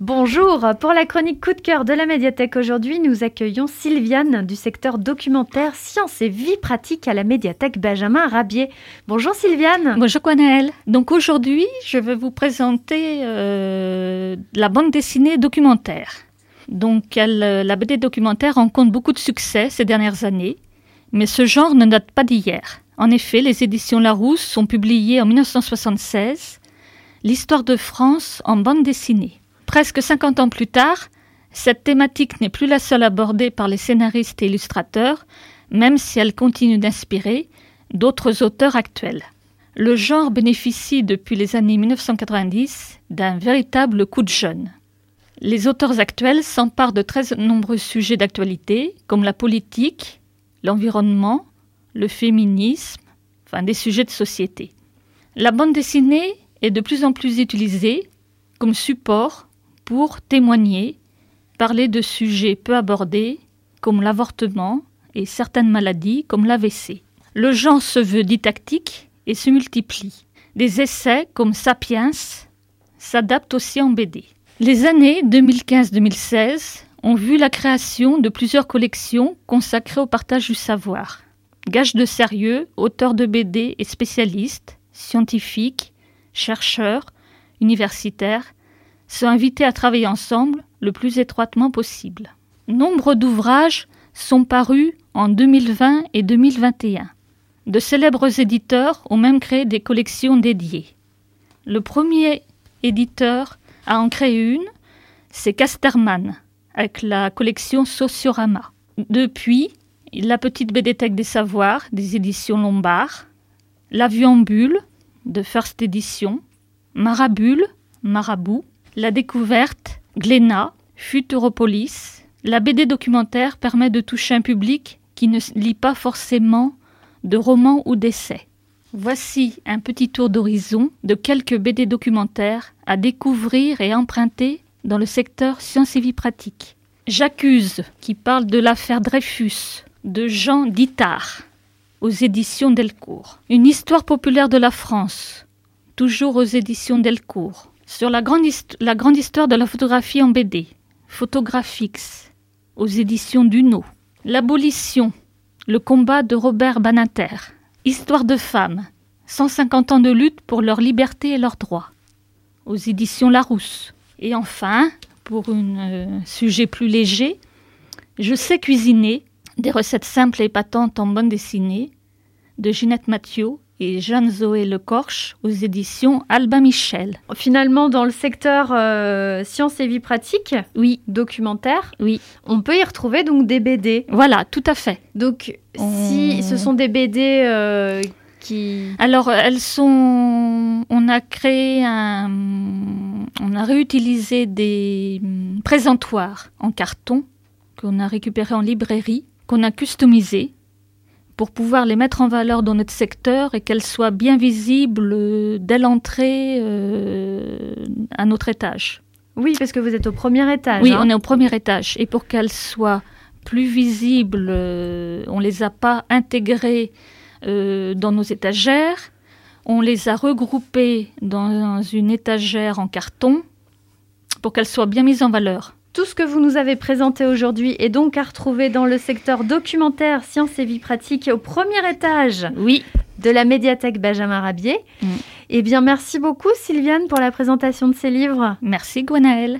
Bonjour, pour la chronique coup de cœur de la médiathèque aujourd'hui, nous accueillons Sylviane du secteur documentaire Sciences et Vie pratique à la médiathèque Benjamin Rabier. Bonjour Sylviane. Bonjour Gwenaëlle. Donc aujourd'hui, je vais vous présenter euh, la bande dessinée documentaire. Donc la BD documentaire rencontre beaucoup de succès ces dernières années, mais ce genre ne date pas d'hier. En effet, les éditions Larousse sont publiées en 1976 l'histoire de France en bande dessinée. Presque 50 ans plus tard, cette thématique n'est plus la seule abordée par les scénaristes et illustrateurs, même si elle continue d'inspirer d'autres auteurs actuels. Le genre bénéficie depuis les années 1990 d'un véritable coup de jeune. Les auteurs actuels s'emparent de très nombreux sujets d'actualité, comme la politique, l'environnement, le féminisme, enfin des sujets de société. La bande dessinée est de plus en plus utilisée comme support pour témoigner, parler de sujets peu abordés comme l'avortement et certaines maladies comme l'AVC. Le genre se veut didactique et se multiplie. Des essais comme Sapiens s'adaptent aussi en BD. Les années 2015-2016 ont vu la création de plusieurs collections consacrées au partage du savoir. Gage de sérieux, auteurs de BD et spécialistes, scientifiques, chercheurs, universitaires sont invités à travailler ensemble le plus étroitement possible. Nombre d'ouvrages sont parus en 2020 et 2021. De célèbres éditeurs ont même créé des collections dédiées. Le premier éditeur à en créer une, c'est Casterman, avec la collection Sociorama. Depuis, la petite BDTech des Savoirs, des éditions Lombard, L'Aviambule, de First Edition, Marabule, Marabout, la découverte, Glénat, Futuropolis. La BD documentaire permet de toucher un public qui ne lit pas forcément de romans ou d'essais. Voici un petit tour d'horizon de quelques BD documentaires à découvrir et emprunter dans le secteur sciences et vie pratique. J'accuse, qui parle de l'affaire Dreyfus, de Jean Dittard, aux éditions Delcourt. Une histoire populaire de la France, toujours aux éditions Delcourt sur la grande, histoire de la photographie en BD, Photographix, aux éditions Duno. L'abolition, le combat de Robert Banater. Histoire de femmes, 150 ans de lutte pour leur liberté et leurs droits, aux éditions Larousse. Et enfin, pour un euh, sujet plus léger, Je sais cuisiner, des recettes simples et épatantes en bande dessinée, de Ginette Mathieu et Jeanne-Zoé Lecorche aux éditions Albin Michel. Finalement, dans le secteur euh, sciences et vie pratique, oui, documentaire, oui, on peut y retrouver donc des BD. Voilà, tout à fait. Donc, si ce sont des BD euh, qui... Alors, elles sont... On a créé un... On a réutilisé des présentoirs en carton qu'on a récupérés en librairie, qu'on a customisés pour pouvoir les mettre en valeur dans notre secteur et qu'elles soient bien visibles euh, dès l'entrée euh, à notre étage. Oui, parce que vous êtes au premier étage. Oui, hein. on est au premier étage. Et pour qu'elles soient plus visibles, euh, on ne les a pas intégrées dans nos étagères. On les a regroupées dans une étagère en carton pour qu'elles soient bien mises en valeur. Tout ce que vous nous avez présenté aujourd'hui est donc à retrouver dans le secteur documentaire Sciences et Vie Pratique au premier étage oui. de la médiathèque Benjamin Rabier. Mm. Eh bien, merci beaucoup Sylviane pour la présentation de ces livres. Merci Gwenaëlle.